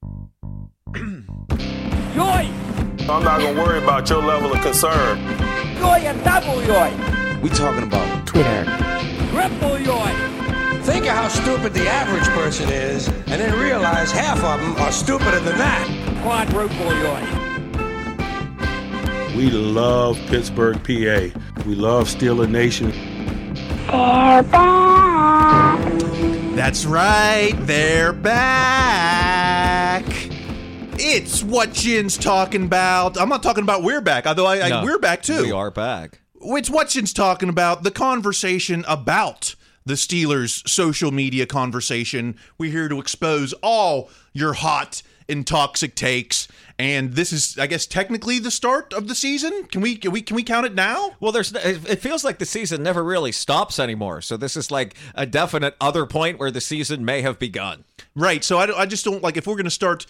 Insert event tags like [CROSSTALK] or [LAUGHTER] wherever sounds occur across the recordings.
[CLEARS THROAT] Yoy! I'm not gonna worry about your level of concern. Yoy and double yoy! We talking about Twitter. Triple yoy! Think of how stupid the average person is, and then realize half of them are stupider than that. Quadruple yoy! We love Pittsburgh, PA. We love Steeler Nation. They're back. That's right, they're back. It's what Yinz talking about. I'm not talking about we're back, although I, I we're back too. We are back. It's what Yinz talking about. The conversation about the Steelers' social media conversation. We're here to expose all your hot and toxic takes. And this is, I guess, technically the start of the season. Can we can we can we count it now? Well, there's it it feels like the season never really stops anymore. So this is like a definite other point where the season may have begun. Right. So I, I just don't like if we're going to start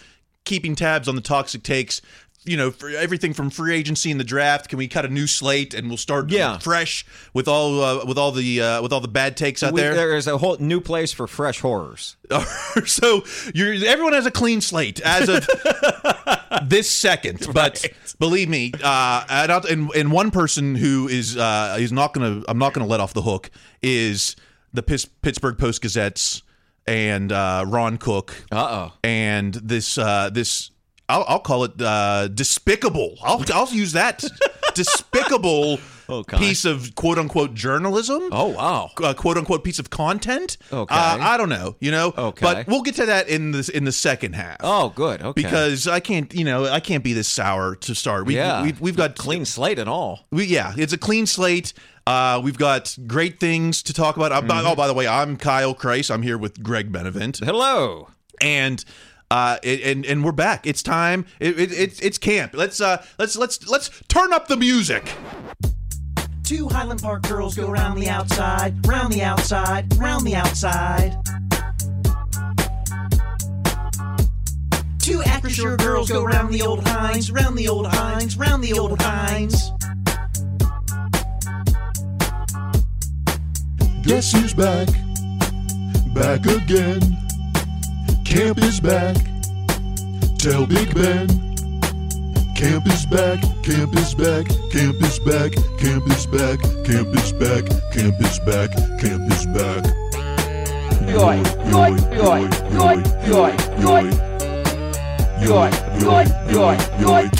keeping tabs on the toxic takes. You know, for everything from free agency and the draft, can we cut a new slate and we'll start Yeah. fresh with all uh, with all the uh, with all the bad takes out We- there? there is a whole new place for fresh horrors. [LAUGHS] so you're everyone has a clean slate as of [LAUGHS] this second. But believe me, uh, and, and and one person who is uh, is not gonna I'm not gonna let off the hook is the Pittsburgh Post Gazette's and uh, Ron Cook. Uh oh. and this uh, this I'll, I'll call it uh, despicable. I'll I'll use that [LAUGHS] despicable Okay. piece of quote unquote journalism. Oh wow. Uh, quote unquote piece of content. Okay. Uh, I don't know. You know. Okay. But we'll get to that in this in the second half. Oh good. Okay. Because I can't, you know, I can't be this sour to start. We, yeah, we've, we've got clean slate and all. we, yeah, it's a clean slate. Uh, we've got great things to talk about. Uh, by- Oh, by the way, I'm Kyle Chrise. I'm here with Greg Benevent Hello. and uh and and we're back it's time it, it, it's it's camp let's uh let's let's let's turn up the music Two Highland Park girls go round the outside, round the outside, round the outside. Two Acrisure girls go round the old Heinz, round the old Heinz, round the old Heinz. Guess who's back? Back again. Camp is back. Tell Big Ben. Camp is back, camp is back, camp is back, camp is back, camp is back, camp is back, camp is back. Yoy, yoy, yoy, yoy, yoy, yoy. Yoy, yoy, yoy, yoy, yoy.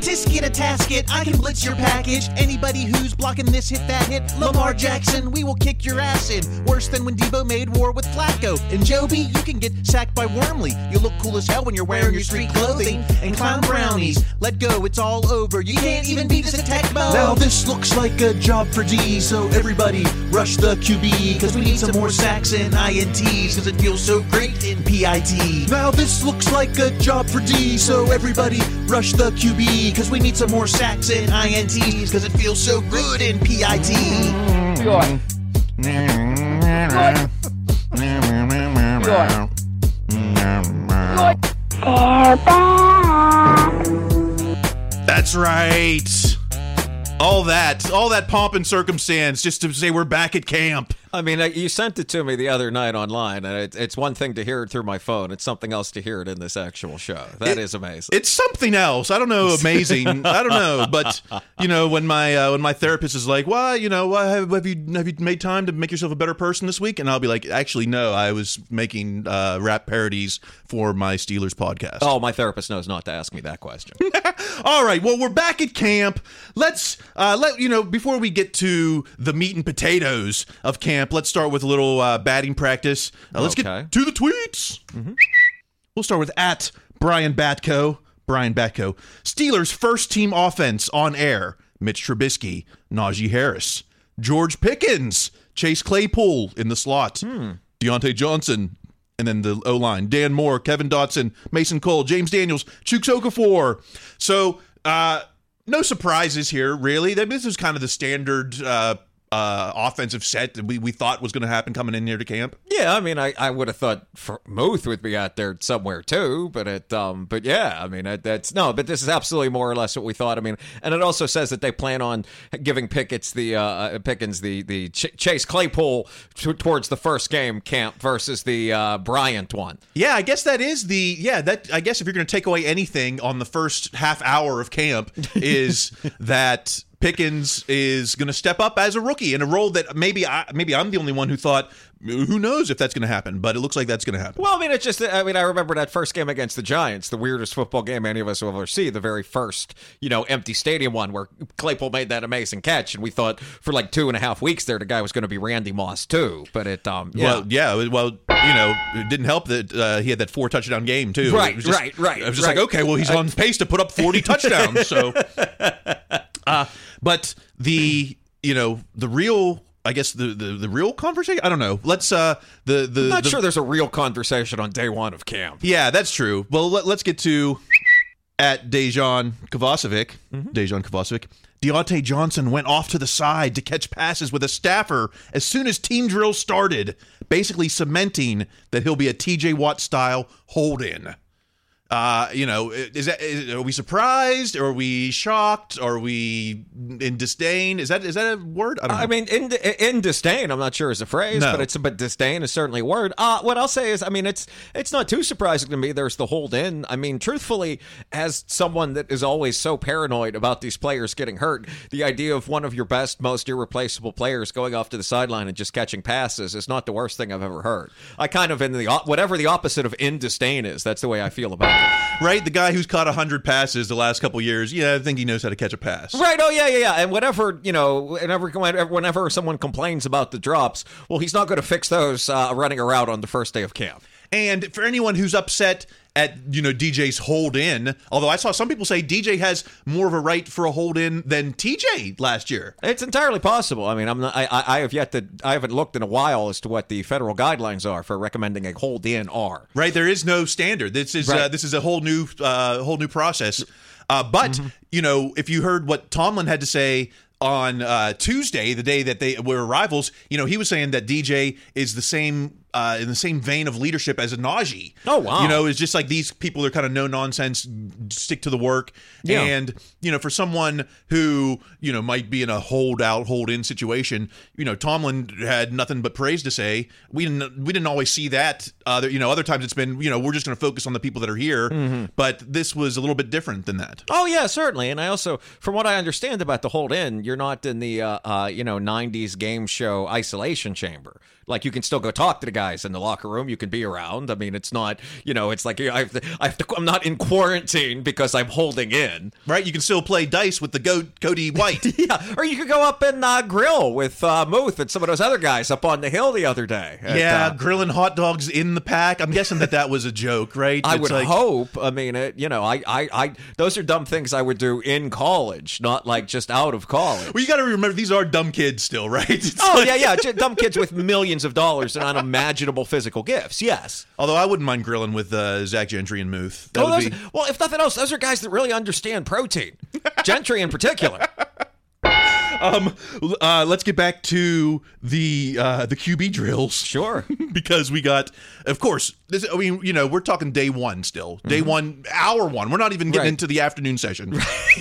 A tisket, a tasket, I can blitz your package. Anybody who's blocking this, hit that hit. Lamar Jackson, we will kick your ass in. Worse than when Debo made war with Flacco. And Joby, you can get sacked by Wormley. You look cool as hell when you're wearing your street clothing. And clown brownies, let go, it's all over. You can't even beat us at Tecmo. Now this looks like a job for D, so everybody rush the QB. Cause we need some more sacks and INTs, cause it feels so great in PIT. Now this looks like a job for D, so everybody rush the QB. Cause we need some more sacks and INTs, cause it feels so good in PIT. Yoy! that's right all that all that pomp and circumstance just to say we're back at camp I mean, you sent it to me the other night online, and it, it's one thing to hear it through my phone. It's something else to hear it in this actual show. That is amazing. it's something else. I don't know, [LAUGHS] amazing. I don't know, but you know, when my uh, when my therapist is like, "Well, you know, uh, have, have you have you made time to make yourself a better person this week?" and I'll be like, "Actually, no. I was making uh, rap parodies for my Steelers podcast." oh, my therapist knows not to ask me that question. [LAUGHS] All right. Well, we're back at camp. Let's uh, let you know before we get to the meat and potatoes of camp. Let's start with a little uh, batting practice. Uh, let's Okay. get to the tweets. We'll start with at Brian Batko. Brian Batko. Steelers first team offense on air. Mitch Trubisky, Najee Harris, George Pickens, Chase Claypool in the slot, Diontae Johnson, And then the O line: Dan Moore, Kevin Dotson, Mason Cole, James Daniels, Chuks Okorafor. So uh, no surprises here, really. This is kind of the standard. Uh, uh, offensive set that we, we thought was going to happen coming in here to camp. Yeah, I mean, I, I would have thought Muth would be out there somewhere too, but it um, but yeah, I mean, it, that's no, but this is absolutely more or less what we thought. I mean, and it also says that they plan on giving Pickett's the uh, Pickens the the Ch- Chase Claypool t- towards the first game camp versus the uh, Bryant one. Yeah, I guess that is the yeah that I guess if you're going to take away anything on the first half hour of camp [LAUGHS] is that Pickens is going to step up as a rookie in a role that maybe I, maybe I'm the only one who thought who knows if that's going to happen, but it looks like that's going to happen. Well, I mean, it's just I mean, I remember that first game against the Giants, the weirdest football game any of us will ever see, the very first you know empty stadium one where Claypool made that amazing catch, and we thought for like two and a half weeks there the guy was going to be Randy Moss too, but it um yeah. Well, yeah, well, you know, it didn't help that uh, he had that four touchdown game too. Right, just, right, right. I was just right. like, okay, well, he's on pace to put up 40 [LAUGHS] touchdowns, so. [LAUGHS] Uh, but the you know the real I guess the, the the real conversation. I don't know. Let's uh the the. I'm not the, sure there's a real conversation on day one of camp. Yeah, that's true. Well, let, us get to at Dejan Kovacevic. Mm-hmm. Dejan Kovacevic. Diontae Johnson went off to the side to catch passes with a staffer as soon as team drill started, basically cementing that he'll be a TJ Watt style hold in. Uh, you know, is that is, are we surprised? Are we shocked? Are we in disdain? Is that is that a word? I don't know. I mean, in in disdain, I'm not sure is a phrase, No. but it's but disdain is certainly a word. Uh, what I'll say is, I mean, it's it's not too surprising to me. There's the hold in. I mean, truthfully, as someone that is always so paranoid about these players getting hurt, the idea of one of your best, most irreplaceable players going off to the sideline and just catching passes is not the worst thing I've ever heard. I kind of in the whatever the opposite of in disdain is. That's the way I feel about it. Right? The guy who's caught hundred passes the last couple years. Yeah, I think he knows how to catch a pass. Right. Oh, yeah, yeah, yeah. And whatever, you know, whenever, whenever someone complains about the drops, well, he's not going to fix those uh, running around on the first day of camp. And for anyone who's upset at you know DJ's hold in, although I saw some people say DJ has more of a right for a hold in than TJ last year. It's entirely possible. I mean, I'm not, I, I have yet to I haven't looked in a while as to what the federal guidelines are for recommending a hold in R. Right, there is no standard. This is uh, this is a whole new uh, whole new process. Uh, but you know, if you heard what Tomlin had to say on uh, Tuesday, the day that they were rivals, you know, he was saying that DJ is the same uh, in the same vein of leadership as a Najee. Oh, wow. You know, it's just like these people are kind of no nonsense, stick to the work, Yeah. and you know, for someone who you know might be in a hold out, hold in situation, you know, Tomlin had nothing but praise to say. We didn't we didn't always see that. Other you know, other times it's been you know we're just going to focus on the people that are here, Mm-hmm. but this was a little bit different than that. Oh yeah, certainly. And I also, from what I understand about the hold in, you're not in the uh, uh, you know '90s game show isolation chamber. Like you can still go talk to the guys in the locker room. You can be around. I mean, it's not you know, it's like I have to, I have to, I'm not in quarantine because I'm holding in. Right? You can still play dice with the go- Cody White. [LAUGHS] Yeah, or you could go up and uh, grill with uh, Muth and some of those other guys up on the hill the other day. At, yeah, uh, grilling hot dogs in the pack. I'm guessing that that was a joke, right? I It's would like- hope. I mean, it, you know, I, I, I, those are dumb things I would do in college, not like just out of college. Well, you got to remember these are dumb kids still, right? [LAUGHS] It's Oh like- yeah, yeah, dumb kids with millions of dollars and [LAUGHS] unimaginable physical gifts. Yes. Although I wouldn't mind grilling with uh, Zach Gentry and Muth. That Well, would those- be. well, if nothing else, those are guys that really understand protein. [LAUGHS] Gentry in particular. Um, uh, let's get back to the uh, the QB drills. Sure. [LAUGHS] because we got, of course, this. I mean, you know, we're talking day one still. Day one, hour one. We're not even getting Mm-hmm. Right. into the afternoon session. [LAUGHS]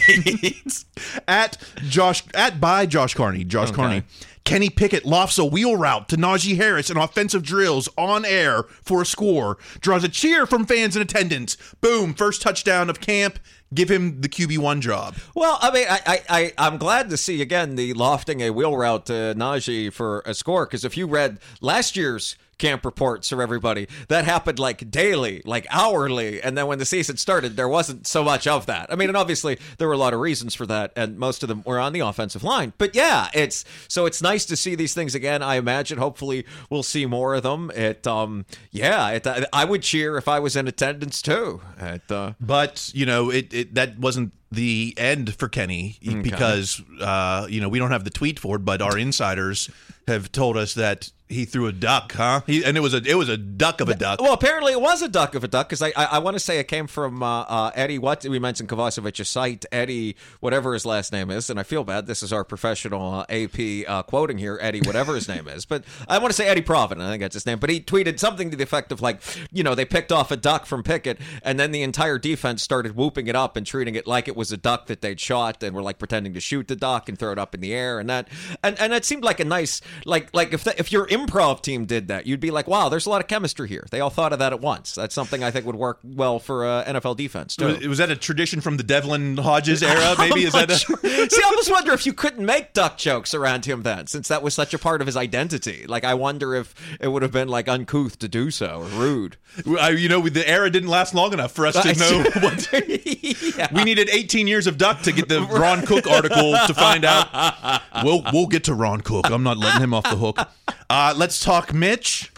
Right. at Josh, at by Josh Carney, Josh Carney. Kenny Pickett lofts a wheel route to Najee Harris in offensive drills on air for a score. Draws a cheer from fans in attendance. Boom! First touchdown of camp. Give him the QB one job. Well, I mean, I, I, I, I'm glad to see again the lofting a wheel route to Najee for a score because if you read last year's camp reports for everybody, that happened like daily, like hourly, and then when the season started, there wasn't so much of that. I mean, and obviously there were a lot of reasons for that, and most of them were on the offensive line. But yeah, it's so it's nice to see these things again. I imagine hopefully we'll see more of them. It, um, yeah, it, I would cheer if I was in attendance too. At, uh, But you know, it, it that wasn't the end for Kenny because uh, you know we don't have the tweet for it, but our insiders have told us that he threw a duck, huh? He, and it was a it was a duck of a duck. Well, apparently it was a duck of a duck because I I, I want to say it came from uh, uh, Eddie. What we mentioned Kovacevic's site, Eddie, whatever his last name is, and I feel bad. This is our professional uh, AP uh, quoting here, Eddie, whatever his name is, but I want to say Eddie Provident. I think that's his name. But he tweeted something to the effect of like, you know, they picked off a duck from Pickett, and then the entire defense started whooping it up and treating it like it was a duck that they'd shot, and were like pretending to shoot the duck and throw it up in the air, and that, and and it seemed like a nice like like if if your improv team did that, you'd be like, wow, there's a lot of chemistry here. They all thought of that at once. That's something I think would work well for uh, NFL defense too. Was, was that a tradition from the Devlin Hodges era? [LAUGHS] Maybe is that? A, [LAUGHS] See, I almost wonder if you couldn't make duck jokes around him then, since that was such a part of his identity. Like, I wonder if it would have been like uncouth to do so or rude. I- you know, the era didn't last long enough for us to know [LAUGHS] what. yeah. We needed 18 years of duck to get the [LAUGHS] Ron Cook article to find out. We'll we'll get to Ron Cook. I'm not letting him off the hook. Uh, let's talk Mitch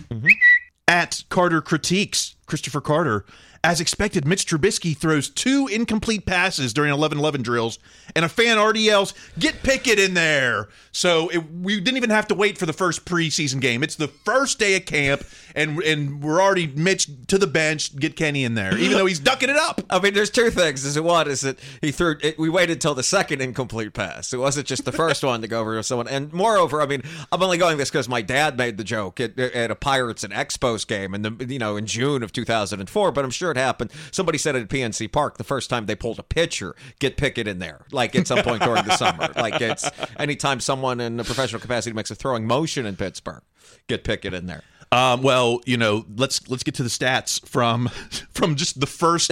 at Carter critiques Christopher Carter. As expected, Mitch Trubisky throws two incomplete passes during 11-11 drills, and a fan already yells, "Get Pickett in there!" So it, we didn't even have to wait for the first preseason game. It's the first day of camp, and and we're already Mitch to the bench. Get Kenny in there, even though he's [LAUGHS] ducking it up. I mean, there's two things. Is it one is that he threw? It, we waited till the second incomplete pass. It wasn't just the first one to go over to someone. And moreover, I mean, I'm only going this because my dad made the joke at, at a Pirates and Expos game, in the you know in June of 2004. But I'm sure it happened. Somebody said it at PNC Park the first time they pulled a pitcher, get Pickett in there, like at some point during the summer. [LAUGHS] Like it's anytime someone in a professional capacity makes a throwing motion in Pittsburgh, get Pickett in there. Um, well, you know, let's let's get to the stats from [LAUGHS] from just the first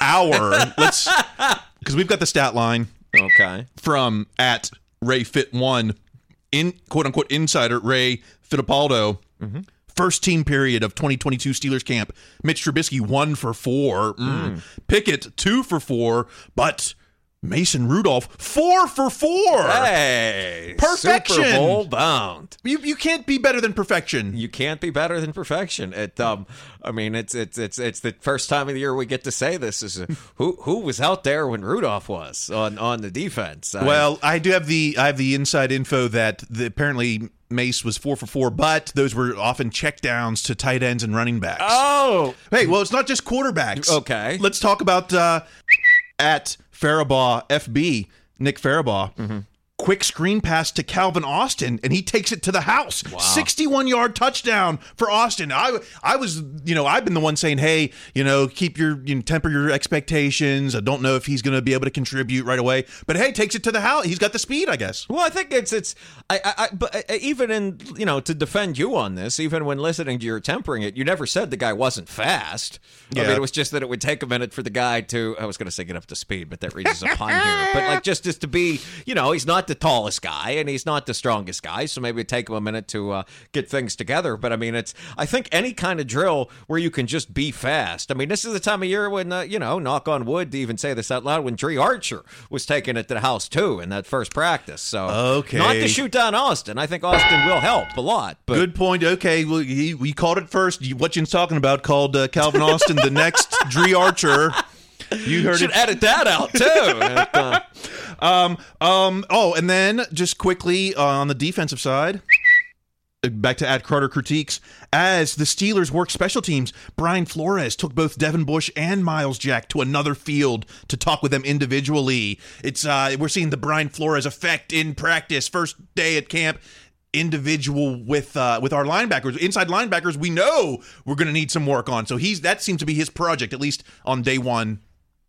hour. Let's because we've got the stat line Okay. from at Ray Fit One, in quote unquote insider Ray Fittipaldo. First team period of 2022 Steelers camp. Mitch Trubisky one for four. Mm. Pickett two for four, but Mason Rudolph four for four. Hey, Perfection. Super Bowl bound. You you can't be better than perfection. You can't be better than perfection. It, um, I mean, it's it's it's it's the first time of the year we get to say this. Is uh, who who was out there when Rudolph was on on the defense? I- Well, I do have the I have the inside info that the, apparently Mace was four for four, but those were often checkdowns to tight ends and running backs. oh, Hey, well, it's not just quarterbacks. Okay. let's talk about uh, at Farabaugh FB Nick Farabaugh. Mm-hmm. Quick screen pass to Calvin Austin, and he takes it to the house. Sixty-one yard touchdown for Austin. I, I was, you know, I've been the one saying, hey, you know, keep your, you know, temper your expectations. I don't know if he's going to be able to contribute right away, but hey, takes it to the house. He's got the speed, I guess. Well, I think it's it's I, I, I but uh, even in you know to defend you on this, even when listening to your tempering it, you never said the guy wasn't fast. I Yeah. mean, it was just that it would take a minute for the guy to. I was going to say get up to speed, but that reaches upon here. But like just just to be, you know, he's not the tallest guy and he's not the strongest guy, so maybe take him a minute to uh, get things together. But I mean, it's I think any kind of drill where you can just be fast. I mean, this is the time of year when uh, you know, knock on wood to even say this out loud, when Dri Archer was taking it to the house too in that first practice. So Okay. not to shoot down Austin. I think Austin will help a lot. But Good point. Okay, well, he, we called it first. What you're talking about called uh, Calvin Austin the next [LAUGHS] Dri Archer. You heard should it. edit that out too. [LAUGHS] Uh, Um, um, oh, and then just quickly uh, on the defensive side, back to at Carter critiques. As the Steelers work special teams, Brian Flores took both Devin Bush and Myles Jack to another field to talk with them individually. It's uh, we're seeing the Brian Flores effect in practice. First day at camp. Individual with uh, with our linebackers, inside linebackers, we know we're going to need some work on. So he's that seems to be his project, at least on day one.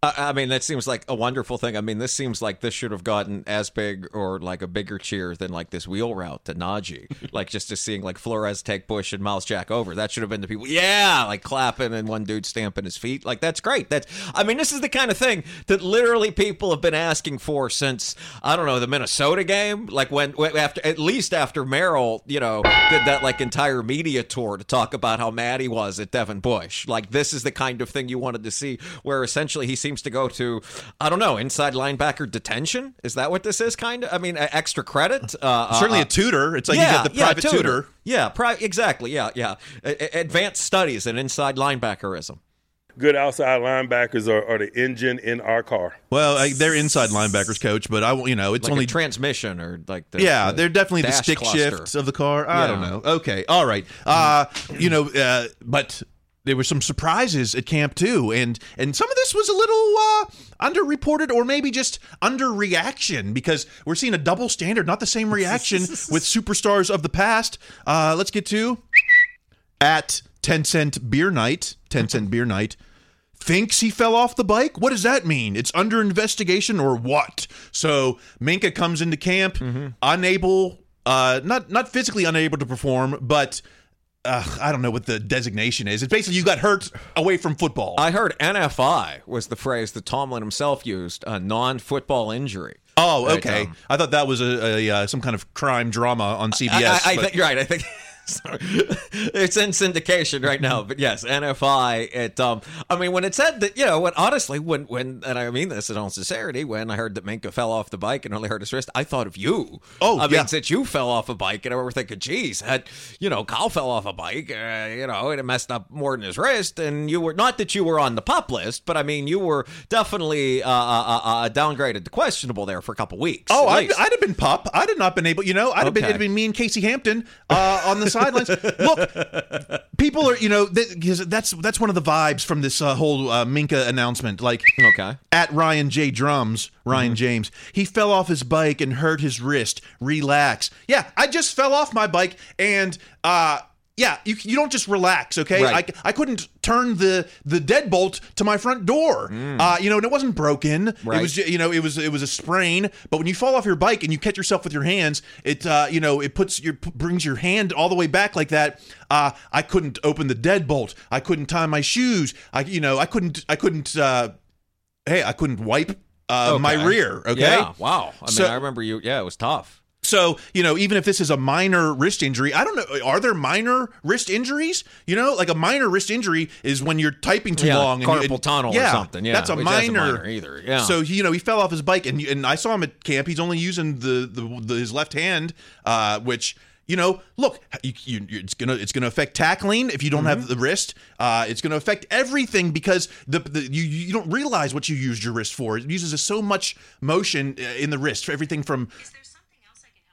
I I mean, that seems like a wonderful thing. I mean, this seems like this should have gotten as big or like a bigger cheer than like this wheel route to Najee. [LAUGHS] like just to seeing like Flores take Bush and Myles Jack over. That should have been the people, yeah, like clapping and one dude stamping his feet. Like that's great. That's, I mean, this is the kind of thing that literally people have been asking for since I don't know the Minnesota game. Like when when- after at least after Merrill, you know, did that like entire media tour to talk about how mad he was at Devin Bush. Like this is the kind of thing you wanted to see, where essentially he seems to go to, I don't know, inside linebacker detention. Is that what this is? Kind of. I mean, uh, extra credit. Uh, Certainly uh, a tutor. It's like you got the private yeah, tutor. Yeah, pri- exactly. Yeah, yeah. A- a- advanced studies in inside linebackerism. good outside linebackers are, are the engine in our car. Well, I, they're inside linebackers, coach, but I, won't- you know, it's Like only a transmission or like the yeah, the they're definitely the dash stick cluster. shifts of the car. I don't know. Okay, all right. Uh, you know, uh, but there were some surprises at camp too, and and some of this was a little uh, underreported or maybe just underreaction because we're seeing a double standard, not the same reaction [LAUGHS] with superstars of the past. Uh, let's get to at ten cent beer night. Ten cent beer night thinks he fell off the bike? What does that mean? It's under investigation or what? So Minkah comes into camp unable, uh, not not physically unable to perform, but uh, I don't know what the designation is. It's basically you got hurt away from football. I heard NFI was the phrase that Tomlin himself used, a non-football injury. oh, Right, okay. um, I thought that was a, a uh, some kind of crime drama on CBS. I, I, I think you're right. I think sorry. [LAUGHS] it's in syndication right now, but yes, NFI. It. Um. I mean, when it said that, you know, when honestly, when when and I mean this in all sincerity, when I heard that Minkah fell off the bike and only hurt his wrist, I thought of you. Oh, I mean, since you fell off a bike, and I were thinking, geez, had you know, Kyle fell off a bike, uh, you know, and it messed up more than his wrist, and you were not that you were on the pup list, but I mean, you were definitely uh, uh, uh, downgraded to questionable there for a couple weeks. Oh, I'd. I'd have been pup. I'd have not been able. You know, I'd have been. Okay. It'd been me and Casey Hampton uh, on the [LAUGHS] sidelines. Look, people are. You know, because that's that's one of the vibes from this uh, whole uh, Minkah announcement. Like, Okay. at Ryan J Drums, Ryan James, he fell off his bike and hurt his wrist. Relax. Yeah, I just fell off my bike and. uh yeah, you, you don't just relax, okay? Right. I, I couldn't turn the the deadbolt to my front door, uh, you know, and it wasn't broken. It was, you know, it was it was a sprain. But when you fall off your bike and you catch yourself with your hands, it uh, you know it puts your brings your hand all the way back like that. Uh, I couldn't open the deadbolt. I couldn't tie my shoes. I you know I couldn't I couldn't. Uh, hey, I couldn't wipe uh, my rear. Okay. Yeah. Wow. I mean, So- I remember you. Yeah, it was tough. So, you know, even if this is a minor wrist injury, I don't know. Are there minor wrist injuries? You know, like a minor wrist injury is when you're typing too Yeah, long. carpal and you, tunnel or yeah, something, yeah, that's a which isn't minor, minor either, yeah. So you know, he fell off his bike, and and I saw him at camp. He's only using the the, the his left hand, uh, which. You know, look, you, you, it's gonna it's gonna affect tackling if you don't have Mm-hmm. the wrist. Uh, it's gonna affect everything because the, the you you don't realize what you used your wrist for. It uses so much motion uh, in the wrist for everything from.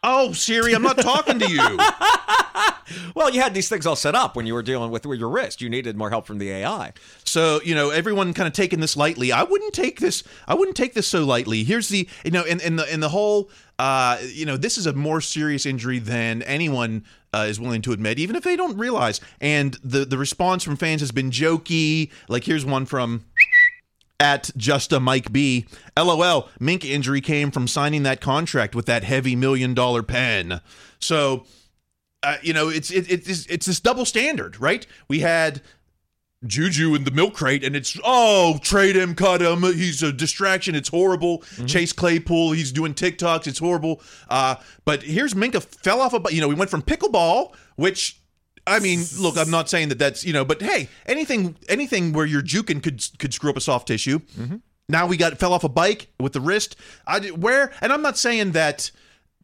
Oh, Siri, I'm not talking to you. [LAUGHS] Well, you had these things all set up when you were dealing with your wrist. You needed more help from the AI. So you know, everyone kind of taking this lightly. I wouldn't take this. I wouldn't take this so lightly. Here's the you know, in, in the in the whole, uh, you know, this is a more serious injury than anyone uh, is willing to admit, even if they don't realize. And the the response from fans has been jokey. Like here's one from at just a Mike B. LOL, Mink injury came from signing that contract with that heavy million dollar pen. So, uh, you know, it's it, it's it's this double standard, right? We had Juju in the milk crate, and it's oh trade him, cut him. He's a distraction. It's horrible. Chase Claypool, he's doing TikToks. It's horrible. Uh, but here's Minkah fell off a. You know, we went from pickleball, which. I mean, look, I'm not saying that that's you know, but hey, anything anything where you're juking could could screw up a soft tissue. Mm-hmm. Now we got fell off a bike with the wrist. I where, and I'm not saying that.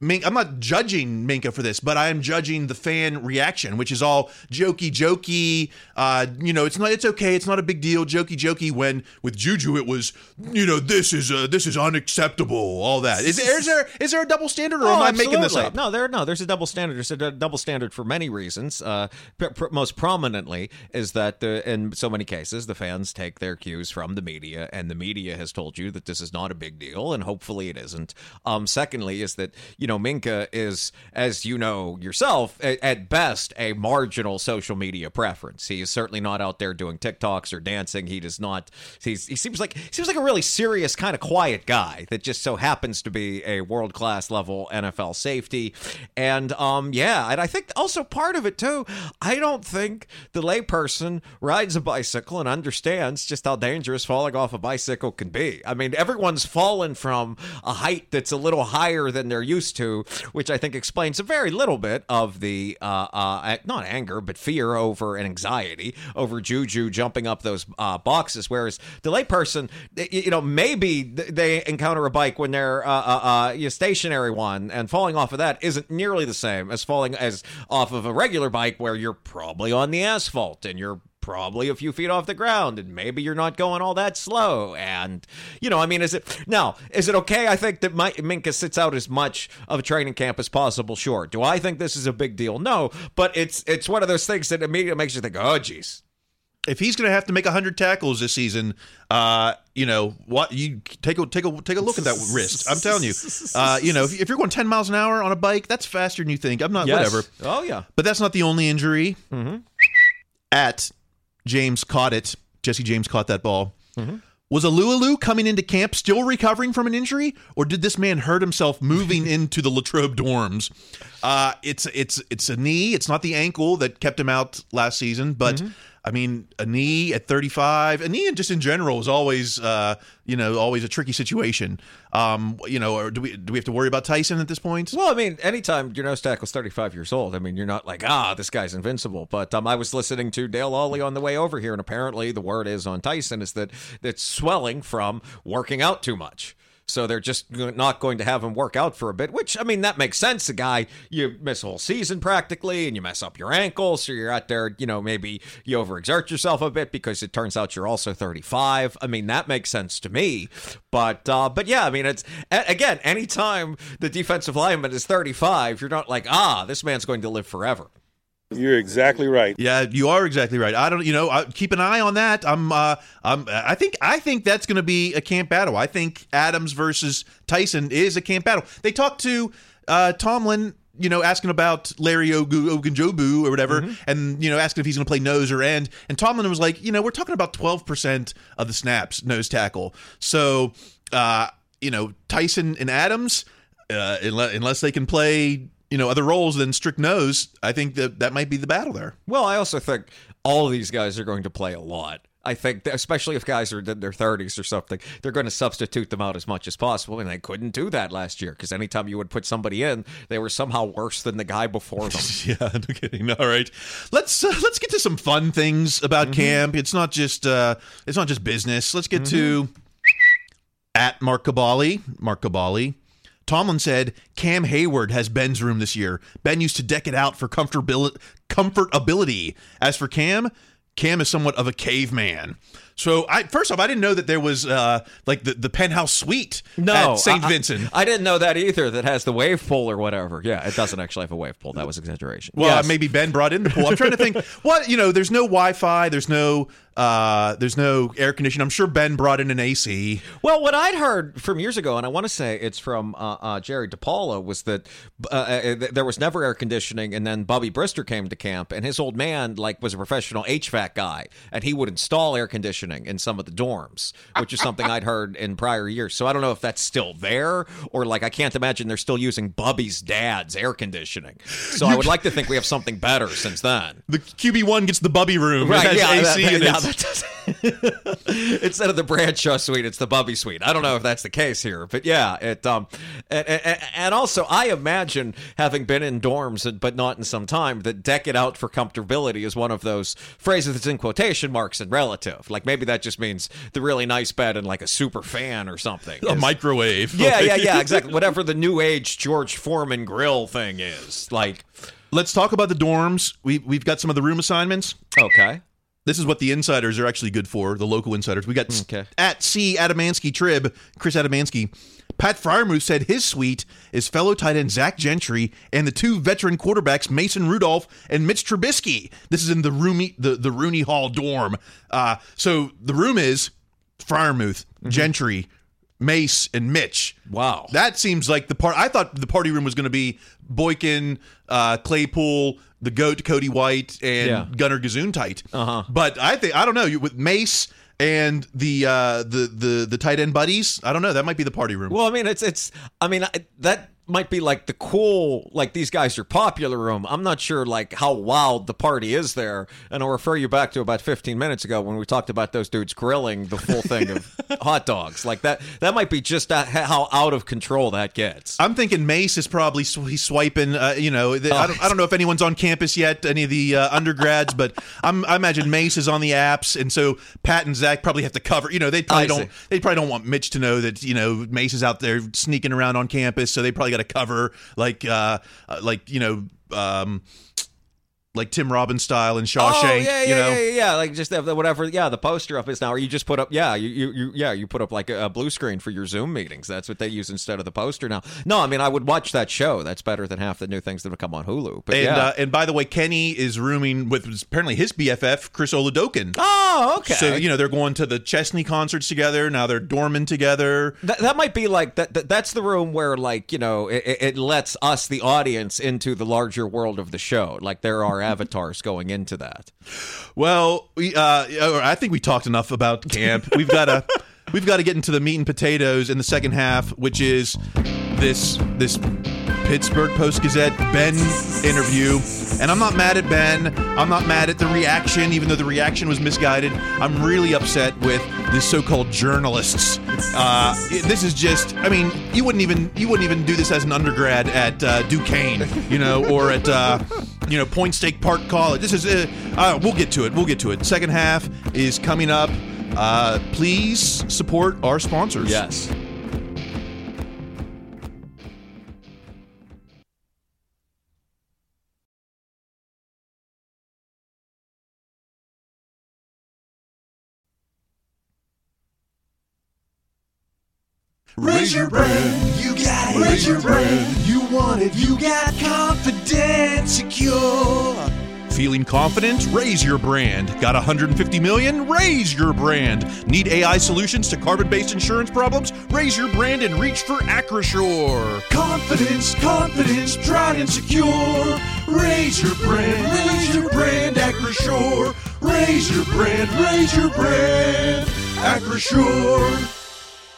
Mink, I'm not judging Minkah for this, but I am judging the fan reaction, which is all jokey, jokey. Uh, you know, it's not, it's okay, it's not a big deal, jokey, jokey. When with Juju, it was, you know, this is uh, this is unacceptable. All that is there is there is there a double standard, or am I making this Oh, up? No, there no. There's a double standard. There's a d- double standard for many reasons. Uh, pr- pr- most prominently is that the, in so many cases the fans take their cues from the media, and the media has told you that this is not a big deal, and hopefully it isn't. Um, secondly, is that you know Minkah is, as you know yourself, at best a marginal social media preference. He is certainly not out there doing TikToks or dancing. He does not. He seems like he seems like a really serious kind of quiet guy that just so happens to be a world class level NFL safety. And um, yeah, and I think also part of it too. I don't think the layperson rides a bicycle and understands just how dangerous falling off a bicycle can be. I mean, everyone's fallen from a height that's a little higher than they're used to, which I think explains a very little bit of the uh, uh, not anger but fear over and anxiety over Juju jumping up those uh, boxes. Whereas the layperson, you know, maybe they encounter a bike when they're uh, uh, uh, a stationary one, and falling off of that isn't nearly the same as falling as off of a regular bike where you're probably on the asphalt and you're probably a few feet off the ground, and maybe you're not going all that slow. And you know, I mean, is it now? Is it okay? I think that my, Minkah sits out as much of a training camp as possible. Sure. Do I think this is a big deal? No, but it's it's one of those things that immediately makes you think, oh, geez. if he's going to have to make 100 tackles this season, uh, you know what? You take a take a take a look at that wrist. I'm telling you, [LAUGHS] uh, you know, if, if you're going 10 miles an hour on a bike, that's faster than you think. I'm not Yes. whatever. Oh yeah. But that's not the only injury. At James caught it. Jesse James caught that ball. Was Alualu coming into camp still recovering from an injury, or did this man hurt himself moving [LAUGHS] into the Latrobe dorms? Uh, it's it's it's a knee. It's not the ankle that kept him out last season, but I mean, a knee at 35, a knee just in general is always, uh, you know, always a tricky situation. Um, you know, do we do we have to worry about Tyson at this point? Well, I mean, anytime your nose tackle's 35 years old, I mean, you're not like, ah, this guy's invincible. But um, I was listening to Dale Lolley on the way over here, and apparently the word is on Tyson is that it's swelling from working out too much. So they're just not going to have him work out for a bit, which, I mean, that makes sense. A guy, you miss a whole season practically, and you mess up your ankle. So you're out there, you know, maybe you overexert yourself a bit because it turns out you're also 35. I mean, that makes sense to me. But, uh, but yeah, I mean, it's, again, anytime the defensive lineman is 35, you're not like, ah, this man's going to live forever. You're exactly right. Yeah, you are exactly right. I don't, you know, I, keep an eye on that. I'm, uh, I'm, I think, I think that's going to be a camp battle. I think Adams versus Tyson is a camp battle. They talked to uh, Tomlin, you know, asking about Larry Ogu- Ogunjobu or whatever, and you know, asking if he's going to play nose or end. And Tomlin was like, you know, we're talking about twelve percent of the snaps nose tackle. So, uh, you know, Tyson and Adams, uh, unless, unless they can play. You know, other roles than strict nose. I think that that might be the battle there. Well, I also think all of these guys are going to play a lot. I think, especially if guys are in their 30s or something, they're going to substitute them out as much as possible. And they couldn't do that last year because anytime you would put somebody in, they were somehow worse than the guy before them. [LAUGHS] Yeah, no kidding. All right, let's uh, let's get to some fun things about camp. It's not just uh, it's not just business. Let's get to at Mark Kaboly. Mark Kaboly. Tomlin said Cam Heyward has Ben's room this year. Ben used to deck it out for comfortability. As for Cam, Cam is somewhat of a caveman. So I first off, I didn't know that there was uh, like the, the penthouse suite No, at St. I- Vincent. I, didn't know that either. That has the wave pool or whatever. Yeah, it doesn't actually have a wave pool. That was exaggeration. Well, Yes. maybe Ben brought in the pool. I'm trying to think. [LAUGHS] What you know? There's no Wi-Fi. There's no. Uh, there's no air conditioning. I'm sure Ben brought in an AC. Well, what I'd heard from years ago, and I want to say it's from uh, uh, Jerry DiPaola, was that uh, uh, there was never air conditioning, and then Bubby Brister came to camp, and his old man like was a professional HVAC guy, and he would install air conditioning in some of the dorms, which is something I'd heard in prior years. So I don't know if that's still there, or like I can't imagine they're still using Bubby's dad's air conditioning. So I would like to think we have something better since then. The QB one gets the Bubby room. Right, it has yeah, AC that- in yeah, it. that does- [LAUGHS] Instead of the Bradshaw suite, it's the Bubby suite. I don't know if that's the case here, but yeah, it. Um, and, and, and also, I imagine having been in dorms, but not in some time, that "deck it out for comfortability" is one of those phrases that's in quotation marks and relative. Like maybe that just means the really nice bed and like a super fan or something. A is- microwave. yeah, yeah, yeah, exactly. [LAUGHS] Whatever the new age George Foreman grill thing is, like. Let's talk about the dorms. We we've got some of the room assignments. Okay. This is what the insiders are actually good for. The local insiders. We got Okay. at C Adamansky Trib, Chris Adamansky. Pat Freiermuth said his suite is fellow tight end Zach Gentry and the two veteran quarterbacks Mason Rudolph and Mitch Trubisky. This is in the roomy the, the Rooney Hall dorm. Uh, so the room is Freiermuth, Gentry, Mace, and Mitch. Wow. That seems like the part. I thought the party room was going to be Boykin, uh, Claypool, the goat Cody White, and Yeah. Gunnar Gazoon Uh-huh. But I think I don't know you with Mace and the uh, the the the tight end buddies. I don't know. That might be the party room. Well, I mean, it's it's. I mean, I- that might be like the cool, like these guys are popular room. I'm not sure like how wild the party is there, and I'll refer you back to about 15 minutes ago when we talked about those dudes grilling the full thing of [LAUGHS] hot dogs. Like that, that might be just how out of control that gets. I'm thinking Mace is probably sw- he's swiping. Uh, you know, the, I, don't, I don't know if anyone's on campus yet, any of the uh, undergrads, but I'm, I imagine Mace is on the apps, and so Pat and Zach probably have to cover. You know, they probably I don't. see. They probably don't want Mitch to know that you know Mace is out there sneaking around on campus, so they probably got to cover like uh, uh, like you know. Um, like Tim Robbins style in Oh Shawshank. yeah, yeah, you know, yeah, yeah, yeah. Like just have the whatever. Yeah, the poster up is now. Or you just put up. Yeah, you, you, you yeah, you put up like a, a blue screen for your Zoom meetings. That's what they use instead of the poster now. No, I mean I would watch that show. That's better than half the new things that have come on Hulu. But And yeah. uh, and by the way, Kenny is rooming with apparently his BFF Chris Oladokun. oh, okay. So you know they're going to the Chesney concerts together. Now they're dorming together. That, that might be like that, that. That's the room where, like, you know, it- it lets us, the audience, into the larger world of the show. Like, there are avatars going into that. Well, we, uh, I think we talked enough about camp. We've got to we've got to get into the meat and potatoes in the second half, which is this this Pittsburgh Post Gazette Ben interview. And I'm not mad at Ben. I'm not mad at the reaction, even though the reaction was misguided. I'm really upset with the so-called journalists. Uh, this is just, I mean, you wouldn't even you wouldn't even do this as an undergrad at uh, Duquesne, you know, or at uh, you know Point Stake Park College. This is, uh, uh, we'll get to it. We'll get to it. Second half is coming up. Uh, please support our sponsors. Yes. Raise your brand, you got it. Raise your brand, you want it. You got confident, secure. Feeling confident? Raise your brand. Got 150 million? Raise your brand. Need AI solutions to carbon-based insurance problems? Raise your brand and reach for Acrisure. Confidence, confidence, tried and secure. Raise your brand, raise your brand, Acrisure. Raise your brand, raise your brand, Acrisure.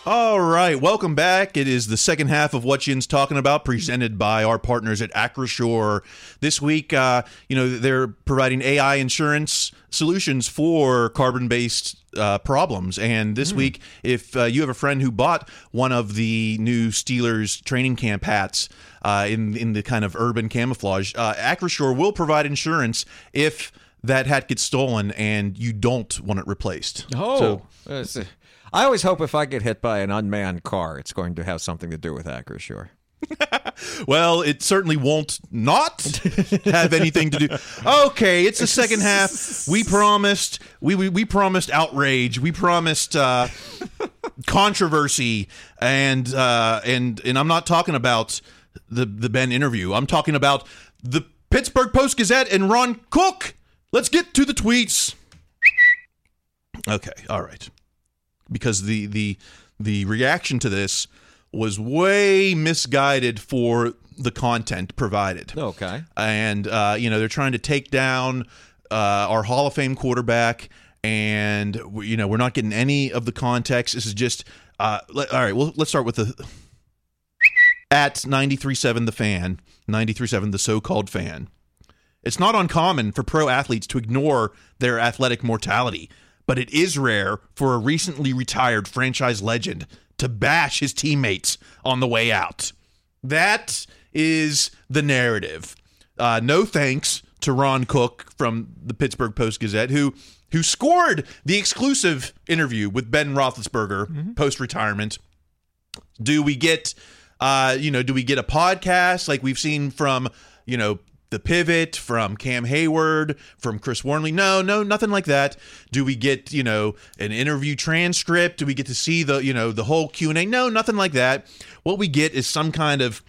All right, welcome back. It is the second half of what Yinz talking about, presented by our partners at Acrisure. This week, uh, you know, they're providing AI insurance solutions for carbon-based uh, problems. And this week, if uh, you have a friend who bought one of the new Steelers training camp hats uh, in in the kind of urban camouflage, uh, Acrisure will provide insurance if that hat gets stolen and you don't want it replaced. Oh. So- I always hope if I get hit by an unmanned car, it's going to have something to do with Acrisure. [LAUGHS] Well, it certainly won't not have anything to do. [LAUGHS] Okay, it's the second half. We promised we we, we promised outrage. We promised uh, controversy, and uh, and and I'm not talking about the the Ben interview. I'm talking about the Pittsburgh Post Gazette and Ron Cook. Let's get to the tweets. Okay, all right. Because the the the reaction to this was way misguided for the content provided. Okay. And uh, you know they're trying to take down uh, our Hall of Fame quarterback, and we- you know we're not getting any of the context. This is just uh, let, all right. Well, let's start with the at 93.7 the fan 93.7 the so-called fan it's not uncommon for pro athletes to ignore their athletic mortality, but it is rare for a recently retired franchise legend to bash his teammates on the way out. That is the narrative. Uh, no thanks to Ron Cook from the Pittsburgh Post Gazette, who who scored the exclusive interview with Ben Roethlisberger post retirement. Do we get, uh, you know, do we get a podcast like we've seen from, you know, the pivot from Cam Heyward, from Chris Wormley? No, no, nothing like that. Do we get, you know, an interview transcript? Do we get to see the, you know, the whole Q and A? No, nothing like that. What we get is some kind of,